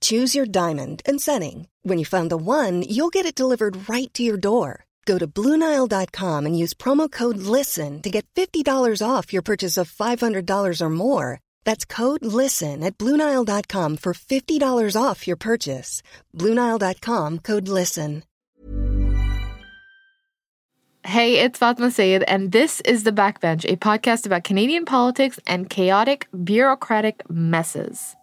Choose your diamond and setting. When you find the one, you'll get it delivered right to your door. Go to Bluenile.com and use promo code LISTEN to get $50 off your purchase of $500 or more. That's code LISTEN at Bluenile.com for $50 off your purchase. Bluenile.com code LISTEN. Hey, it's Fatima Syed, and this is The Backbench, a podcast about Canadian politics and chaotic bureaucratic messes.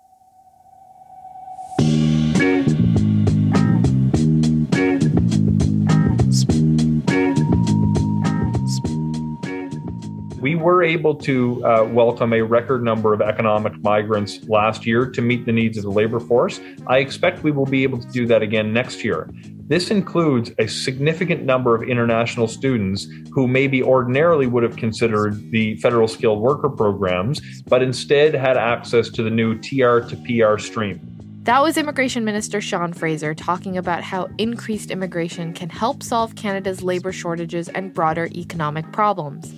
We were able to uh, welcome a record number of economic migrants last year to meet the needs of the labor force. I expect we will be able to do that again next year. This includes a significant number of international students who maybe ordinarily would have considered the federal skilled worker programs, but instead had access to the new TR to PR stream. That was Immigration Minister Sean Fraser talking about how increased immigration can help solve Canada's labor shortages and broader economic problems.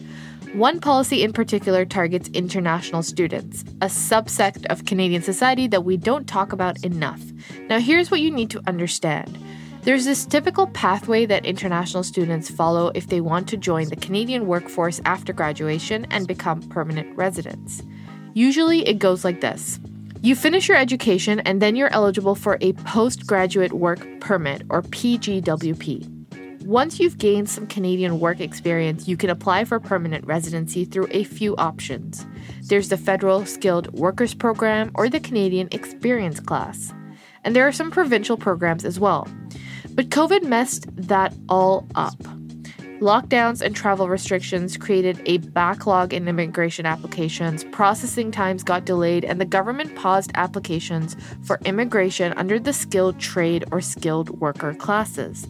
One policy in particular targets international students, a subsect of Canadian society that we don't talk about enough. Now, here's what you need to understand. There's this typical pathway that international students follow if they want to join the Canadian workforce after graduation and become permanent residents. Usually, it goes like this You finish your education, and then you're eligible for a postgraduate work permit, or PGWP. Once you've gained some Canadian work experience, you can apply for permanent residency through a few options. There's the Federal Skilled Workers Program or the Canadian Experience Class. And there are some provincial programs as well. But COVID messed that all up. Lockdowns and travel restrictions created a backlog in immigration applications, processing times got delayed, and the government paused applications for immigration under the skilled trade or skilled worker classes.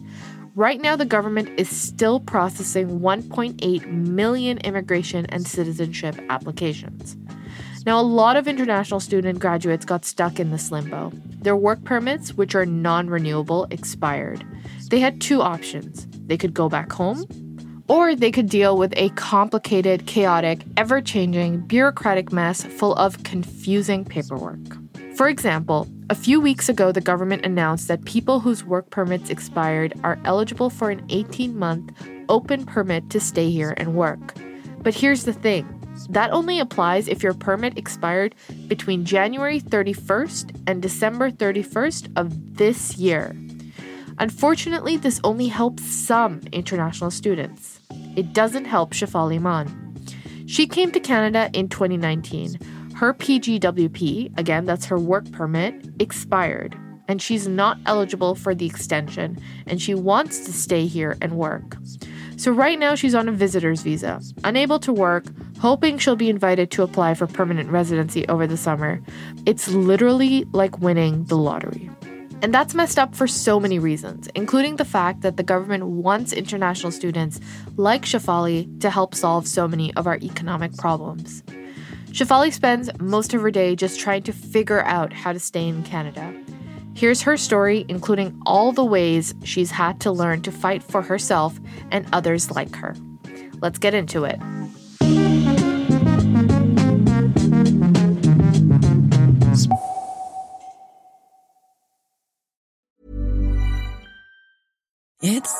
Right now, the government is still processing 1.8 million immigration and citizenship applications. Now, a lot of international student graduates got stuck in this limbo. Their work permits, which are non renewable, expired. They had two options they could go back home, or they could deal with a complicated, chaotic, ever changing, bureaucratic mess full of confusing paperwork. For example, a few weeks ago, the government announced that people whose work permits expired are eligible for an 18 month open permit to stay here and work. But here's the thing that only applies if your permit expired between January 31st and December 31st of this year. Unfortunately, this only helps some international students. It doesn't help Shefali Mann. She came to Canada in 2019 her PGWP, again, that's her work permit, expired, and she's not eligible for the extension, and she wants to stay here and work. So, right now, she's on a visitor's visa, unable to work, hoping she'll be invited to apply for permanent residency over the summer. It's literally like winning the lottery. And that's messed up for so many reasons, including the fact that the government wants international students like Shefali to help solve so many of our economic problems. Shefali spends most of her day just trying to figure out how to stay in Canada. Here's her story, including all the ways she's had to learn to fight for herself and others like her. Let's get into it.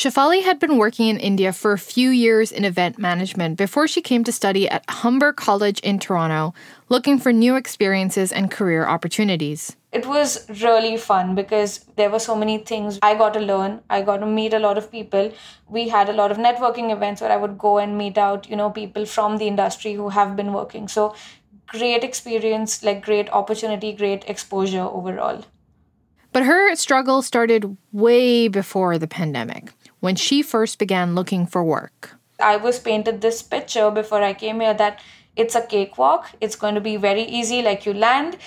Shefali had been working in India for a few years in event management before she came to study at Humber College in Toronto, looking for new experiences and career opportunities. It was really fun because there were so many things I got to learn. I got to meet a lot of people. We had a lot of networking events where I would go and meet out, you know, people from the industry who have been working. So great experience, like great opportunity, great exposure overall. But her struggle started way before the pandemic when she first began looking for work. I was painted this picture before I came here that it's a cakewalk. It's going to be very easy, like you land.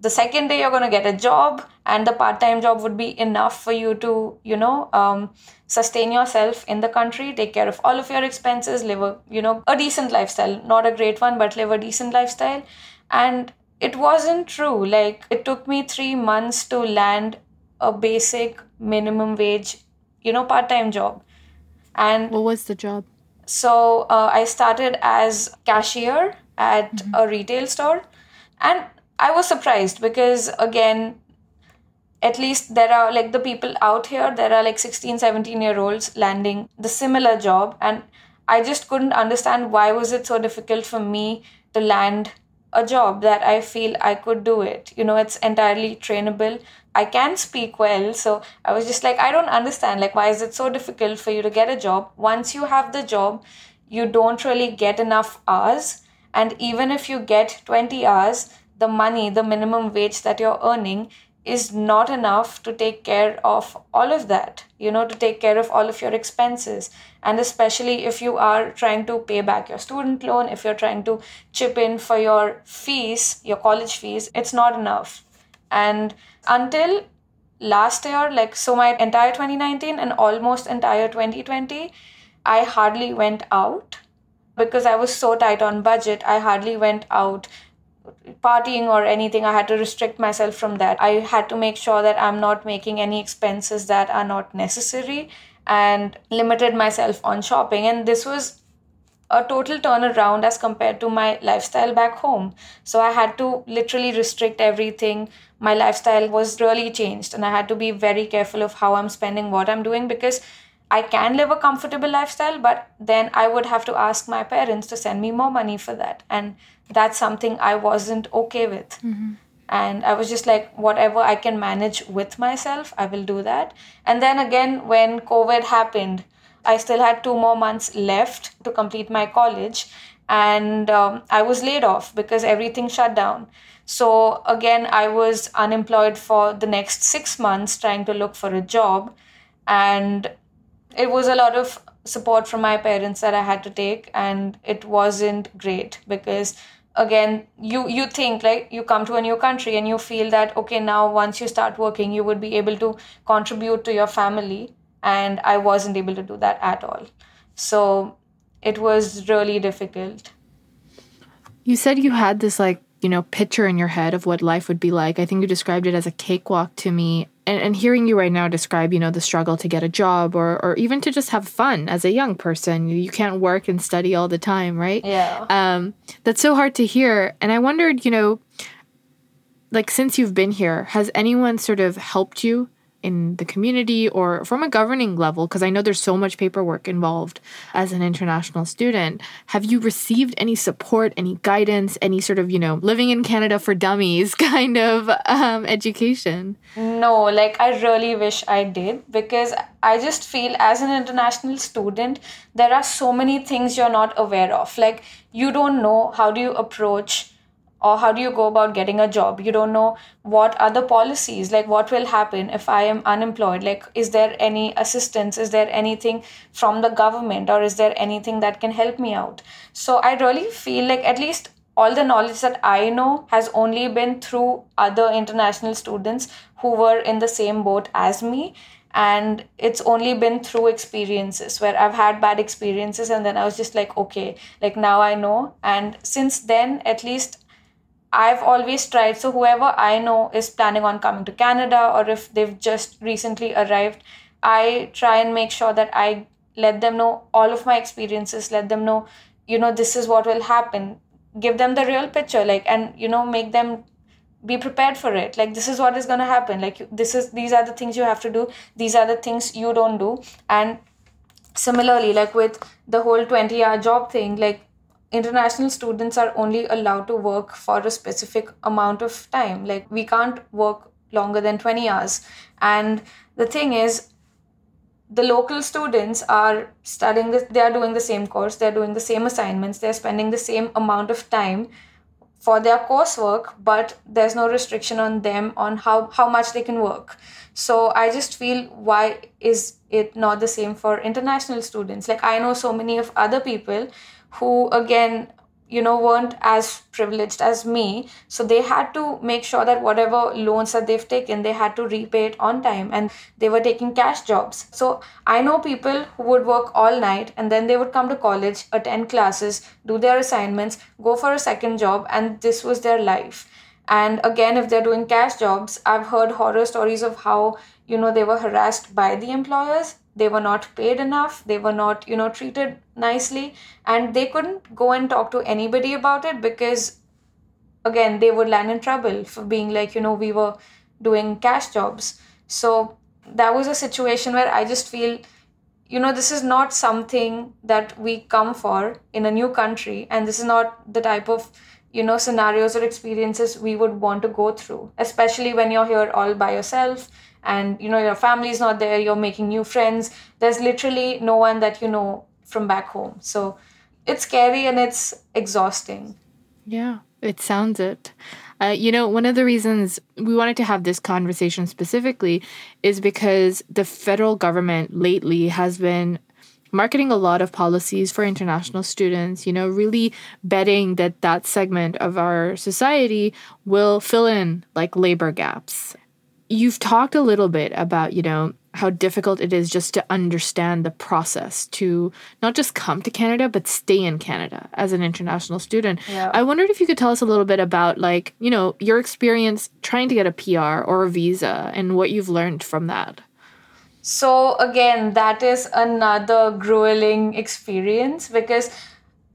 The second day, you're going to get a job, and the part time job would be enough for you to, you know, um, sustain yourself in the country, take care of all of your expenses, live a, you know, a decent lifestyle. Not a great one, but live a decent lifestyle. And it wasn't true. Like, it took me three months to land a basic minimum wage you know part-time job. And what was the job? So uh, i started as cashier at mm-hmm. a retail store. And i was surprised because again at least there are like the people out here there are like 16 17 year olds landing the similar job. And i just couldn't understand why was it so difficult for me to land a job that I feel I could do it. You know, it's entirely trainable. I can speak well. So I was just like, I don't understand. Like, why is it so difficult for you to get a job? Once you have the job, you don't really get enough hours. And even if you get 20 hours, the money, the minimum wage that you're earning is not enough to take care of all of that, you know, to take care of all of your expenses. And especially if you are trying to pay back your student loan, if you're trying to chip in for your fees, your college fees, it's not enough. And until last year, like, so my entire 2019 and almost entire 2020, I hardly went out because I was so tight on budget. I hardly went out partying or anything i had to restrict myself from that. I had to make sure that i'm not making any expenses that are not necessary and limited myself on shopping. And this was a total turnaround as compared to my lifestyle back home. So i had to literally restrict everything. My lifestyle was really changed and i had to be very careful of how i'm spending what i'm doing because I can live a comfortable lifestyle, but then I would have to ask my parents to send me more money for that. And that's something I wasn't okay with. Mm-hmm. And I was just like, whatever I can manage with myself, I will do that. And then again, when COVID happened, I still had two more months left to complete my college. And um, I was laid off because everything shut down. So again, I was unemployed for the next six months trying to look for a job. And it was a lot of support from my parents that I had to take, and it wasn't great because again you you think like you come to a new country and you feel that okay now once you start working you would be able to contribute to your family and i wasn't able to do that at all. So it was really difficult. You said you had this like you know picture in your head of what life would be like. I think you described it as a cakewalk to me and, and hearing you right now describe you know the struggle to get a job or or even to just have fun as a young person. You can't work and study all the time right? Yeah. Um that's so hard to hear. And i wondered you know like since you've been here has anyone sort of helped you in the community or from a governing level because i know there's so much paperwork involved as an international student. Have you received any support any guidance any sort of you know living in canada for dummies kind of um, education? No like i really wish i did because i just feel as an international student there are so many things you're not aware of. Like you don't know how do you approach or how do you go about getting a job? You don't know what are the policies like what will happen if i am unemployed? Like is there any assistance? Is there anything from the government or is there anything that can help me out? So i really feel like at least all the knowledge that i know has only been through other international students who were in the same boat as me. And it's only been through experiences where i've had bad experiences and then i was just like okay like now i know. And since then at least I've always tried. So, whoever I know is planning on coming to Canada or if they've just recently arrived, I try and make sure that I let them know all of my experiences, let them know, you know, this is what will happen. Give them the real picture, like, and, you know, make them be prepared for it like this is what is going to happen like this is these are the things you have to do these are the things you don't do and similarly like with the whole 20 hour job thing like international students are only allowed to work for a specific amount of time. Like we can't work longer than 20 hours. And the thing is the local students are studying they are doing the same course they're doing the same assignments they're spending the same amount of time for their coursework but there's no restriction on them on how, how much they can work. So i just feel why is it not the same for international students? Like i know so many of other people who again you know weren't as privileged as me. So they had to make sure that whatever loans that they've taken they had to repay it on time. And they were taking cash jobs. So i know people who would work all night and then they would come to college attend classes do their assignments go for a second job and this was their life. And again if they're doing cash jobs i've heard horror stories of how you know they were harassed by the employers they were not paid enough they were not you know treated nicely and they couldn't go and talk to anybody about it because again they would land in trouble for being like you know we were doing cash jobs. So that was a situation where i just feel you know this is not something that we come for in a new country and this is not the type of you know scenarios or experiences we would want to go through especially when you're here all by yourself and you know your family's not there you're making new friends. There's literally no one that you know from back home. So it's scary and it's exhausting. Yeah it sounds it. Uh, you know, one of the reasons we wanted to have this conversation specifically is because the federal government lately has been marketing a lot of policies for international students, you know, really betting that that segment of our society will fill in like labor gaps you've talked a little bit about, you know, how difficult it is just to understand the process to not just come to Canada, but stay in Canada as an international student. Yeah. I wondered if you could tell us a little bit about, like, you know, your experience trying to get a PR or a visa and what you've learned from that. So, again, that is another grueling experience because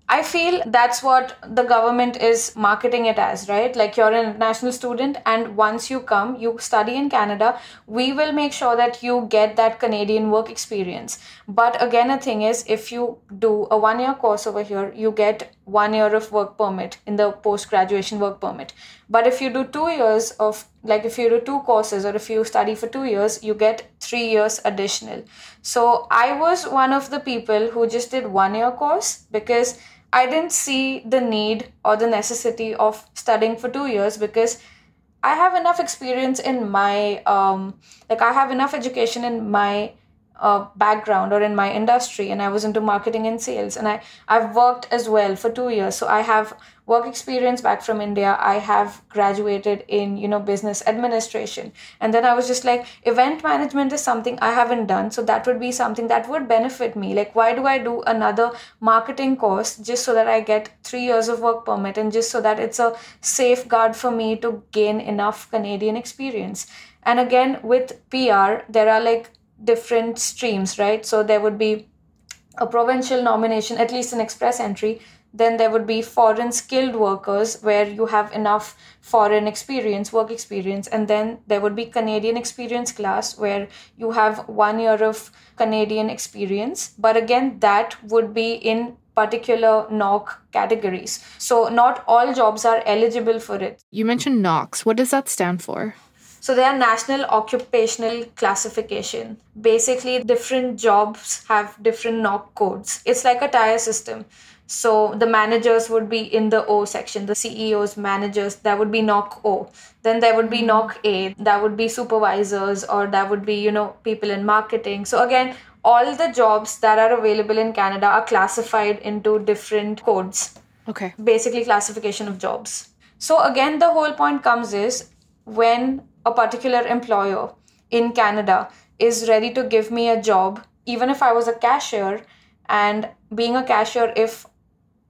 I feel that's what the government is marketing it as, right? Like you're an international student, and once you come, you study in Canada, we will make sure that you get that Canadian work experience. But again, the thing is, if you do a one year course over here, you get one year of work permit in the post graduation work permit. But if you do two years of, like if you do two courses or if you study for two years, you get three years additional. So I was one of the people who just did one year course because I didn't see the need or the necessity of studying for two years because I have enough experience in my um, like I have enough education in my uh, background or in my industry and i was into marketing and sales and i i've worked as well for two years. So i have work experience back from india i have graduated in you know business administration and then i was just like event management is something i haven't done so that would be something that would benefit me like why do i do another marketing course just so that i get 3 years of work permit and just so that it's a safeguard for me to gain enough canadian experience and again with pr there are like different streams, right? So there would be a provincial nomination, at least an express entry. Then there would be foreign skilled workers where you have enough foreign experience, work experience. And then there would be Canadian experience class where you have one year of Canadian experience. But again, that would be in particular NOC categories. So not all jobs are eligible for it. You mentioned NOCs. What does that stand for? So they are national occupational classification. Basically, different jobs have different NOC codes. It's like a tire system. So the managers would be in the O section, the CEOs, managers, that would be NOC O. Then there would be hmm. NOC A, that would be supervisors, or that would be, you know, people in marketing. So again, all the jobs that are available in Canada are classified into different codes. Okay. Basically, classification of jobs. So again, the whole point comes is when a particular employer in Canada is ready to give me a job, even if I was a cashier, and being a cashier, if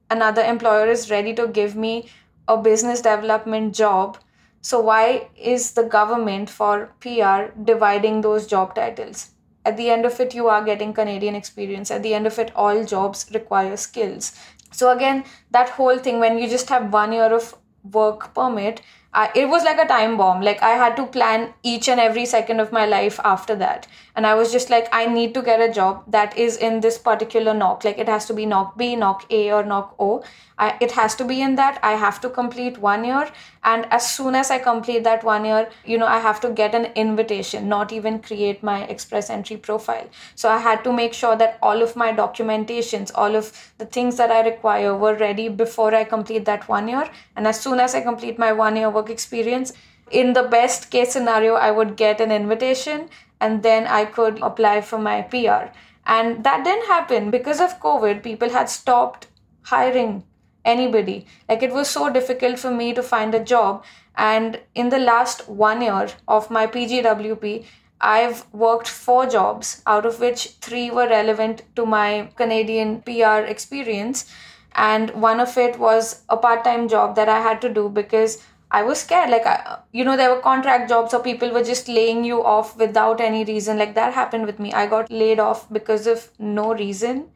another employer is ready to give me a business development job. So, why is the government for PR dividing those job titles? At the end of it, you are getting Canadian experience. At the end of it, all jobs require skills. So, again, that whole thing when you just have one year of work permit, I, it was like a time bomb. Like I had to plan each and every second of my life after that. And I was just like, I need to get a job that is in this particular NOC Like it has to be NOC B, NOC A, or NOC O. I, it has to be in that. I have to complete one year. And as soon as I complete that one year, you know, I have to get an invitation, not even create my express entry profile. So I had to make sure that all of my documentations, all of the things that I require were ready before I complete that one year. And as soon as I complete my one year work experience, in the best case scenario, I would get an invitation and then I could apply for my PR. And that didn't happen because of COVID. People had stopped hiring anybody. Like it was so difficult for me to find a job. And in the last one year of my PGWP, I've worked four jobs, out of which three were relevant to my Canadian PR experience. And one of it was a part time job that I had to do because I was scared. Like, I, you know, there were contract jobs, or people were just laying you off without any reason. Like, that happened with me. I got laid off because of no reason.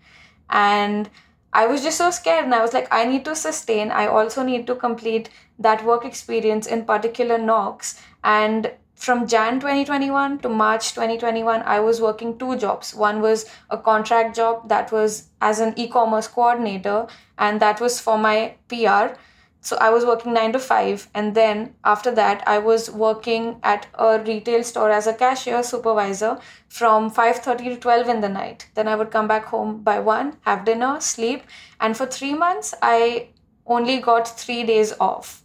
And I was just so scared and I was like, I need to sustain. I also need to complete that work experience in particular NOCs. And from Jan 2021 to March 2021, I was working two jobs. One was a contract job that was as an e commerce coordinator, and that was for my PR so i was working 9 to 5 and then after that i was working at a retail store as a cashier supervisor from 5:30 to 12 in the night. Then i would come back home by 1 have dinner sleep and for 3 months i only got 3 days off.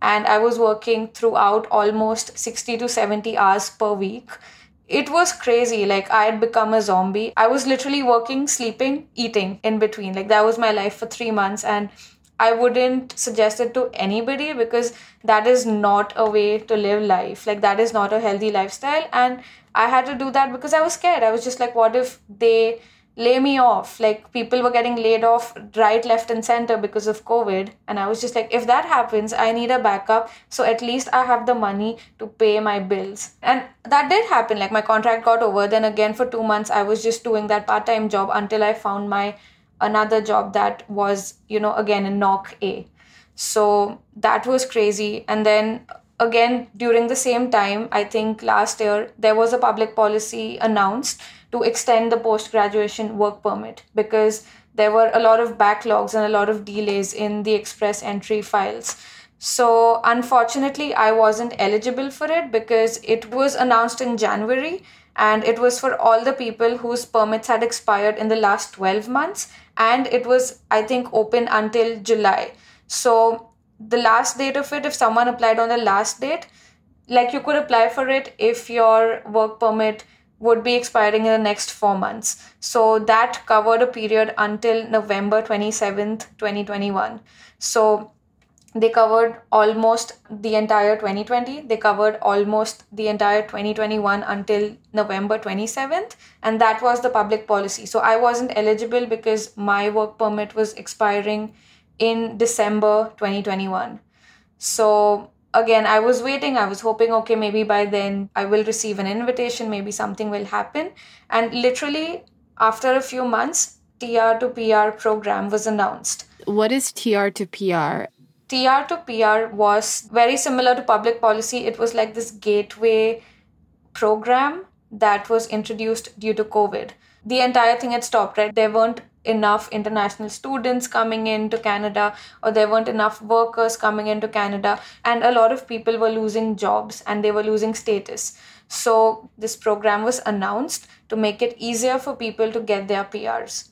And i was working throughout almost 60 to 70 hours per week. It was crazy like i had become a zombie. I was literally working sleeping eating in between. Like that was my life for 3 months and I wouldn't suggest it to anybody because that is not a way to live life. Like, that is not a healthy lifestyle. And I had to do that because I was scared. I was just like, what if they lay me off? Like, people were getting laid off right, left, and center because of COVID. And I was just like, if that happens, I need a backup. So at least I have the money to pay my bills. And that did happen. Like, my contract got over. Then again, for two months, I was just doing that part time job until I found my another job that was, you know, again in NOC A. So that was crazy. And then again, during the same time, I think last year, there was a public policy announced to extend the post graduation work permit because there were a lot of backlogs and a lot of delays in the express entry files. So, unfortunately, I wasn't eligible for it because it was announced in January and it was for all the people whose permits had expired in the last 12 months. And it was i think open until july. So the last date of it if someone applied on the last date like you could apply for it if your work permit would be expiring in the next 4 months. So that covered a period until november 27th 2021 so they covered almost the entire 2020 they covered almost the entire 2021 until november 27th and that was the public policy. So i wasn't eligible because my work permit was expiring in december 2021 so again i was waiting. I was hoping okay maybe by then i will receive an invitation. Maybe something will happen. And literally after a few months tr to pr program was announced. What is tr to pr TR to PR was very similar to public policy. It was like this gateway program that was introduced due to COVID. The entire thing had stopped, right? There weren't enough international students coming into Canada, or there weren't enough workers coming into Canada, and a lot of people were losing jobs and they were losing status. So, this program was announced to make it easier for people to get their PRs.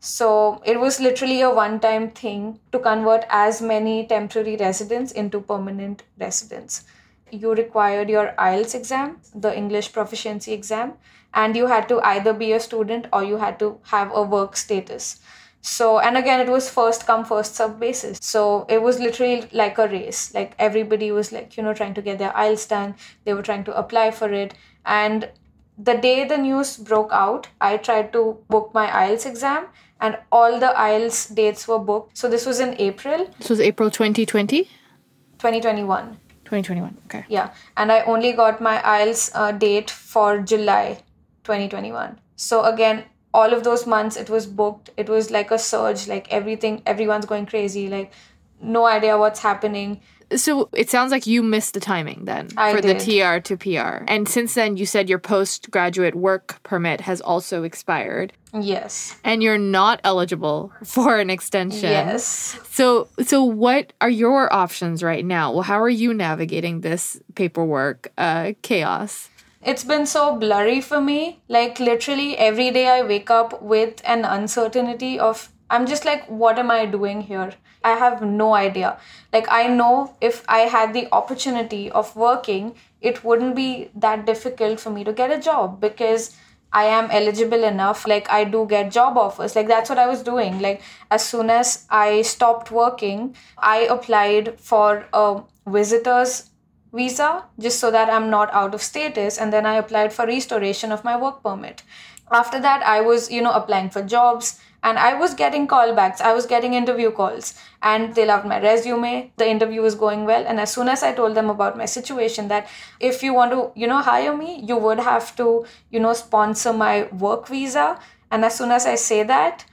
So it was literally a one time thing to convert as many temporary residents into permanent residents. You required your IELTS exam, the English proficiency exam, and you had to either be a student or you had to have a work status. So, and again, it was first come, first serve basis. So, it was literally like a race. Like, everybody was like, you know, trying to get their IELTS done. They were trying to apply for it. And the day the news broke out, I tried to book my IELTS exam and all the IELTS dates were booked. So this was in April. This was April 2020? 2021. 2021. Okay. Yeah, and I only got my IELTS uh, date for July 2021. So again, all of those months it was booked. It was like a surge, like everything, everyone's going crazy, like no idea what's happening. So it sounds like you missed the timing then I for did. the TR to PR. And since then, you said your postgraduate work permit has also expired Yes. and you're not eligible for an extension. Yes. So, so what are your options right now? Well, how are you navigating this paperwork uh, chaos? It's been so blurry for me. Like, literally, every day I wake up with an uncertainty of, I'm just like, what am I doing here? I have no idea. Like, I know if I had the opportunity of working, it wouldn't be that difficult for me to get a job because I am eligible enough. Like, I do get job offers. Like, that's what I was doing. Like, as soon as I stopped working, I applied for a visitor's visa just so that I'm not out of status. And then I applied for restoration of my work permit. After that, I was, you know, applying for jobs and I was getting callbacks. I was getting interview calls and they loved my resume. The interview was going well. And as soon as I told them about my situation, that if you want to, you know, hire me, you would have to, you know, sponsor my work visa. And as soon as I say that,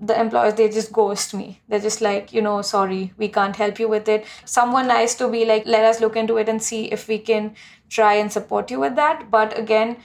the employers they just ghost me they're just like you know sorry we can't help you with it someone nice to be like let us look into it and see if we can try and support you with that but again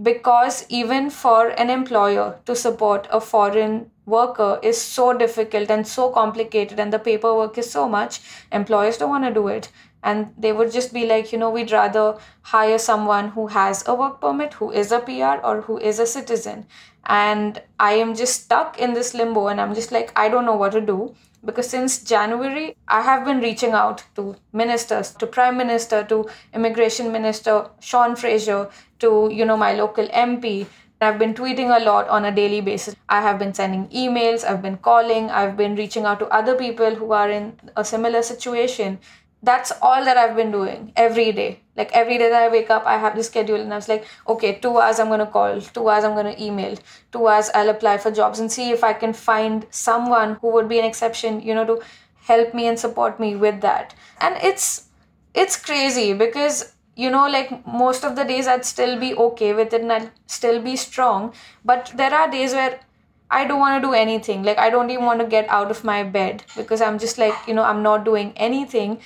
because even for an employer to support a foreign worker is so difficult and so complicated and the paperwork is so much employers don't want to do it and they would just be like you know we'd rather hire someone who has a work permit who is a pr or who is a citizen and i am just stuck in this limbo and i'm just like i don't know what to do because since january i have been reaching out to ministers to prime minister to immigration minister sean fraser to you know my local mp I've been tweeting a lot on a daily basis. I have been sending emails, I've been calling, I've been reaching out to other people who are in a similar situation. That's all that I've been doing every day. Like every day that I wake up, I have the schedule and I was like, okay, two hours I'm to call, two hours I'm to email, two hours I'll apply for jobs and see if I can find someone who would be an exception, you know, to help me and support me with that. And it's, it's crazy because you know like most of the days i'd still be okay with it and i'd still be strong but there are days where i don't want to do anything like i don't even want to get out of my bed because i'm just like you know i'm not doing anything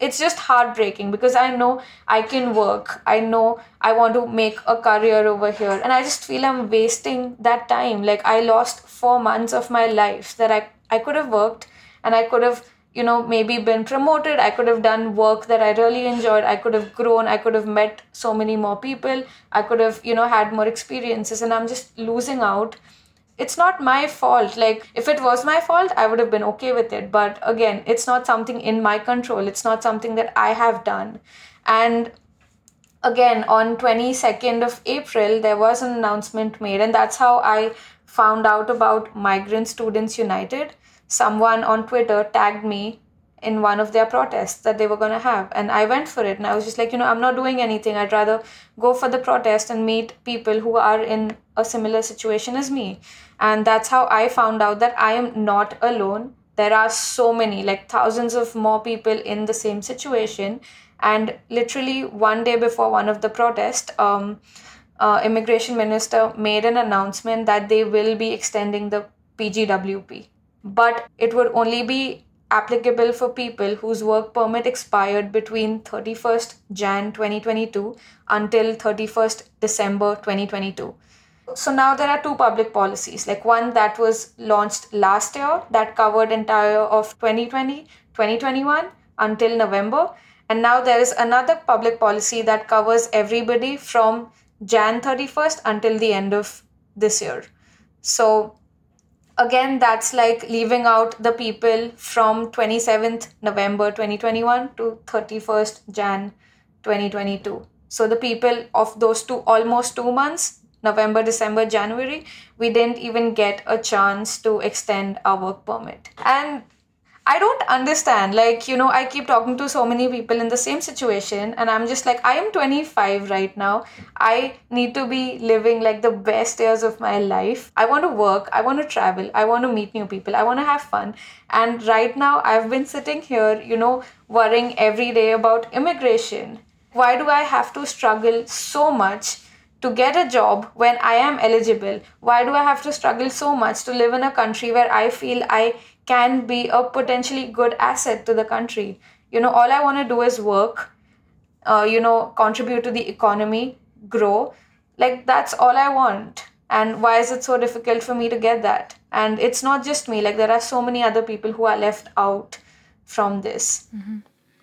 it's just heartbreaking because i know i can work. I know i want to make a career over here. And i just feel i'm wasting that time. Like i lost 4 months of my life that i i could have worked and i could have you know maybe been promoted. I could have done work that i really enjoyed. I could have grown. I could have met so many more people. I could have you know had more experiences. And i'm just losing out it's not my fault like if it was my fault i would have been okay with it but again it's not something in my control it's not something that i have done and again on 22nd of april there was an announcement made and that's how i found out about migrant students united someone on Twitter tagged me in one of their protests that they were going to have. And I went for it. And I was just like, you know, I'm not doing anything. I'd rather go for the protest and meet people who are in a similar situation as me. And that's how I found out that I am not alone. There are so many, like thousands of more people in the same situation. And literally one day before one of the protests, um, uh, immigration minister made an announcement that they will be extending the PGWP but it would only be applicable for people whose work permit expired between 31st Jan 2022 until 31st December 2022. So now there are two public policies, like one that was launched last year that covered entire of 2020, 2021 until November, and now there is another public policy that covers everybody from Jan 31st until the end of this year. So again that's like leaving out the people from 27th november 2021 to 31st jan 2022 so the people of those two almost two months november december january we didn't even get a chance to extend our work permit and I don't understand. Like, you know, I keep talking to so many people in the same situation, and I'm just like, I am 25 right now. I need to be living like the best years of my life. I want to work, I want to travel, I want to meet new people, I want to have fun. And right now, I've been sitting here, you know, worrying every day about immigration. Why do I have to struggle so much? To get a job when I am eligible? Why do I have to struggle so much to live in a country where I feel I can be a potentially good asset to the country? You know, all I want to do is work, uh, you know, contribute to the economy, grow. Like, that's all I want. And why is it so difficult for me to get that? And it's not just me, like, there are so many other people who are left out from this. Mm-hmm.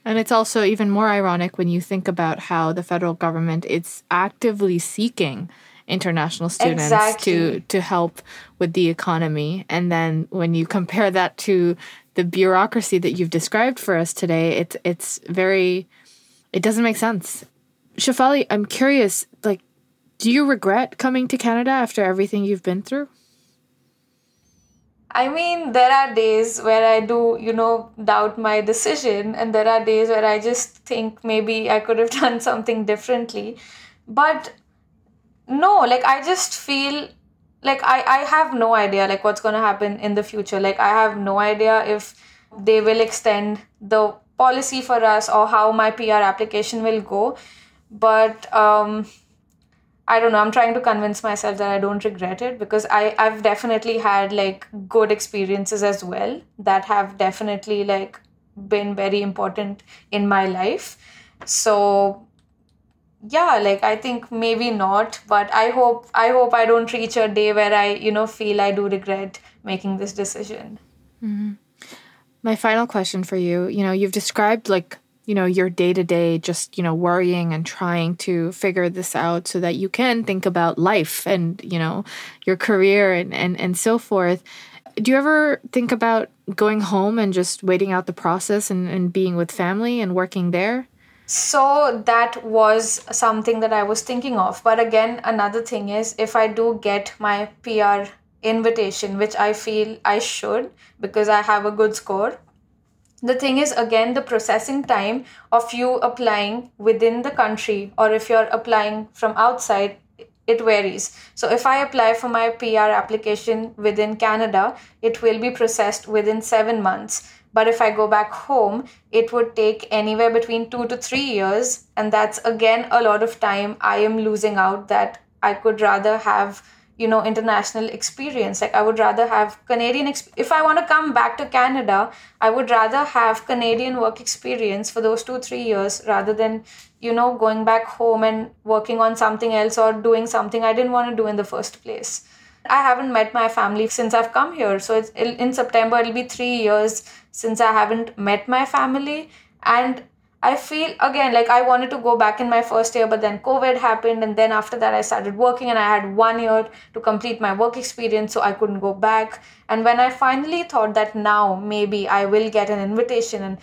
And it's also even more ironic when you think about how the federal government is actively seeking international students exactly. to to help with the economy. And then when you compare that to the bureaucracy that you've described for us today it's it's very it doesn't make sense. Shefali I'm curious like do you regret coming to Canada after everything you've been through I mean, there are days where I do, you know, doubt my decision, and there are days where I just think maybe I could have done something differently. But no, like, I just feel like I, I have no idea, like, what's going to happen in the future. Like, I have no idea if they will extend the policy for us or how my PR application will go. But, um, I don't know, I'm trying to convince myself that I don't regret it because I, I've definitely had like good experiences as well that have definitely like been very important in my life. So yeah, like I think maybe not, but I hope I hope I don't reach a day where I, you know, feel I do regret making this decision. Mm-hmm. My final question for you, you know, you've described like you know your day to day just you know worrying and trying to figure this out so that you can think about life and you know your career and and, and so forth. Do you ever think about going home and just waiting out the process and, and being with family and working there? So that was something that i was thinking of. But again another thing is if i do get my pr invitation which i feel i should because i have a good score the thing is again the processing time of you applying within the country or if you're applying from outside it varies. So if i apply for my pr application within canada it will be processed within 7 months. But if i go back home it would take anywhere between 2 to 3 years. And that's again a lot of time i am losing out that i could rather have you know international experience. Like i would rather have canadian exp- if i want to come back to canada i would rather have canadian work experience for those 2 3 years rather than you know going back home and working on something else or doing something i didn't want to do in the first place. I haven't met my family since i've come here. So it's in september it'll be 3 years since i haven't met my family. And I feel again like I wanted to go back in my first year, but then COVID happened, and then after that, I started working, and I had one year to complete my work experience, so I couldn't go back. And when I finally thought that now maybe I will get an invitation and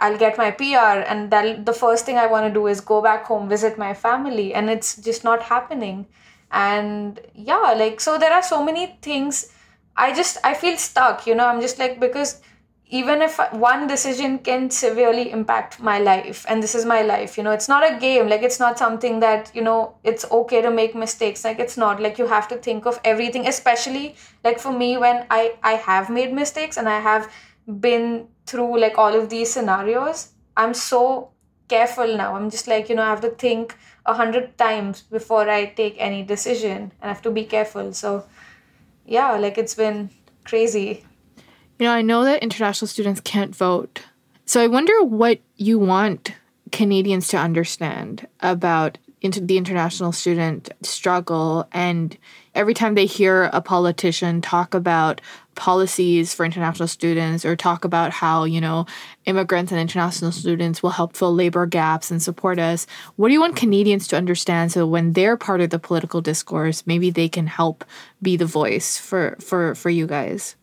I'll get my PR, and that the first thing I want to do is go back home, visit my family, and it's just not happening. And yeah, like so, there are so many things. I just I feel stuck, you know. I'm just like because even if one decision can severely impact my life and this is my life you know it's not a game. Like it's not something that you know it's okay to make mistakes. Like it's not. Like you have to think of everything especially like for me when i i have made mistakes and i have been through like all of these scenarios i'm so careful now. I'm just like you know i have to think a hundred times before i take any decision and i have to be careful. So yeah like it's been crazy you know, I know that international students can't vote. So I wonder what you want Canadians to understand about into the international student struggle and every time they hear a politician talk about policies for international students or talk about how you know immigrants and international students will help fill labor gaps and support us what do you want canadians to understand so when they're part of the political discourse maybe they can help be the voice for for for you guys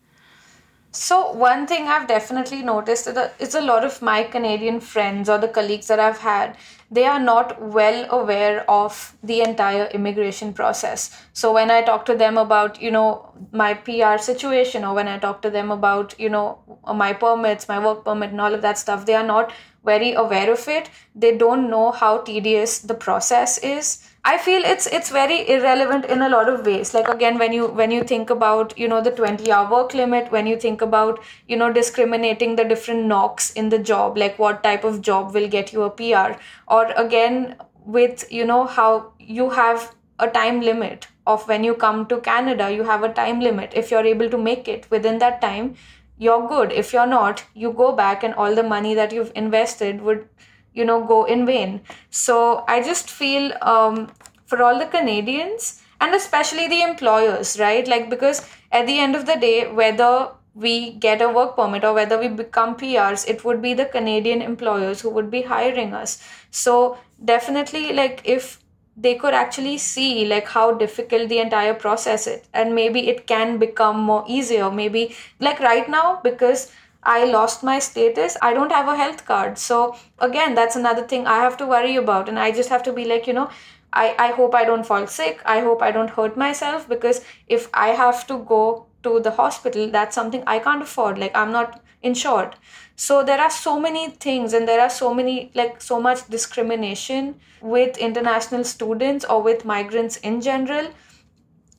So, one thing I've definitely noticed is a lot of my Canadian friends or the colleagues that I've had, they are not well aware of the entire immigration process. So, when I talk to them about, you know, my PR situation or when I talk to them about, you know, my permits, my work permit, and all of that stuff, they are not very aware of it. They don't know how tedious the process is I feel it's it's very irrelevant in a lot of ways. Like again, when you when you think about you know the twenty hour work limit, when you think about you know discriminating the different NOCs in the job, like what type of job will get you a PR, or again with you know how you have a time limit of when you come to Canada, you have a time limit. If you're able to make it within that time, you're good. If you're not, you go back and all the money that you've invested would you know go in vain. So i just feel um, for all the canadians and especially the employers right? Like because at the end of the day whether we get a work permit or whether we become prs it would be the canadian employers who would be hiring us. So definitely like if they could actually see like how difficult the entire process is and maybe it can become more easier maybe like right now because I lost my status. I don't have a health card. So, again, that's another thing I have to worry about. And I just have to be like, you know, I, I hope I don't fall sick. I hope I don't hurt myself because if I have to go to the hospital, that's something I can't afford. Like, I'm not insured. So, there are so many things and there are so many, like, so much discrimination with international students or with migrants in general.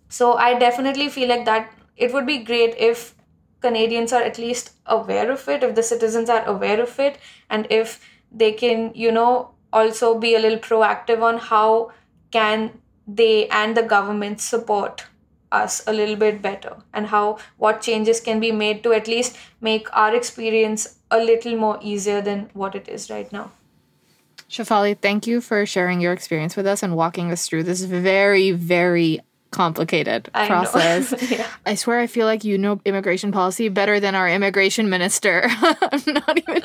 So, I definitely feel like that it would be great if Canadians are at least aware of it, if the citizens are aware of it, and if they can, you know, also be a little proactive on how can they and the government support us a little bit better and how what changes can be made to at least make our experience a little more easier than what it is right now. Shefali, thank you for sharing your experience with us and walking us through this very, very complicated I process. yeah. I swear I feel like you know immigration policy better than our immigration minister. I'm not even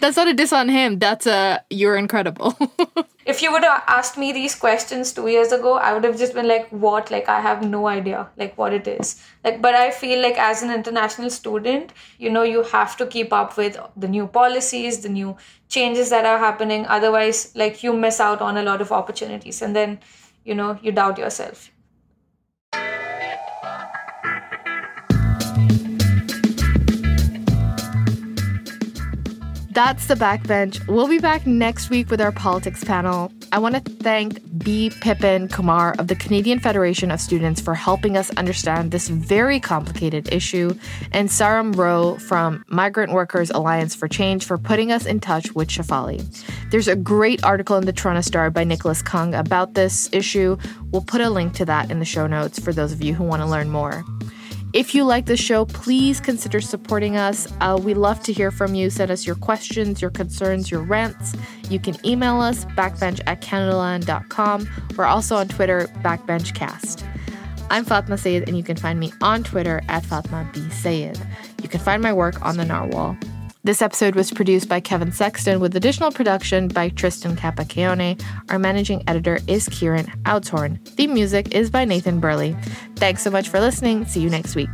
that's not a diss on him. That's a you're incredible. if you would have asked me these questions 2 years ago, I would have just been like what? Like I have no idea like what it is. Like but I feel like as an international student, you know, you have to keep up with the new policies, the new changes that are happening otherwise like you miss out on a lot of opportunities and then you know you doubt yourself That's the backbench. We'll be back next week with our politics panel. I want to thank B. Pippin Kumar of the Canadian Federation of Students for helping us understand this very complicated issue, and Sarom Rho from Migrant Workers Alliance for Change for putting us in touch with Shefali. There's a great article in the Toronto Star by Nicholas Keung about this issue. We'll put a link to that in the show notes for those of you who want to learn more. If you like the show, please consider supporting us. Uh, we love to hear from you. Send us your questions, your concerns, your rants. You can email us backbench at canadaland.com. We're also on Twitter, backbenchcast. I'm Fatima Syed, and you can find me on Twitter at Fatima B. Syed. You can find my work on the Narwhal. This episode was produced by Kevin Sexton with additional production by Tristan Capacchione. Our managing editor is Kieran Oudshoorn. Theme music is by Nathan Burley. Thanks so much for listening. See you next week.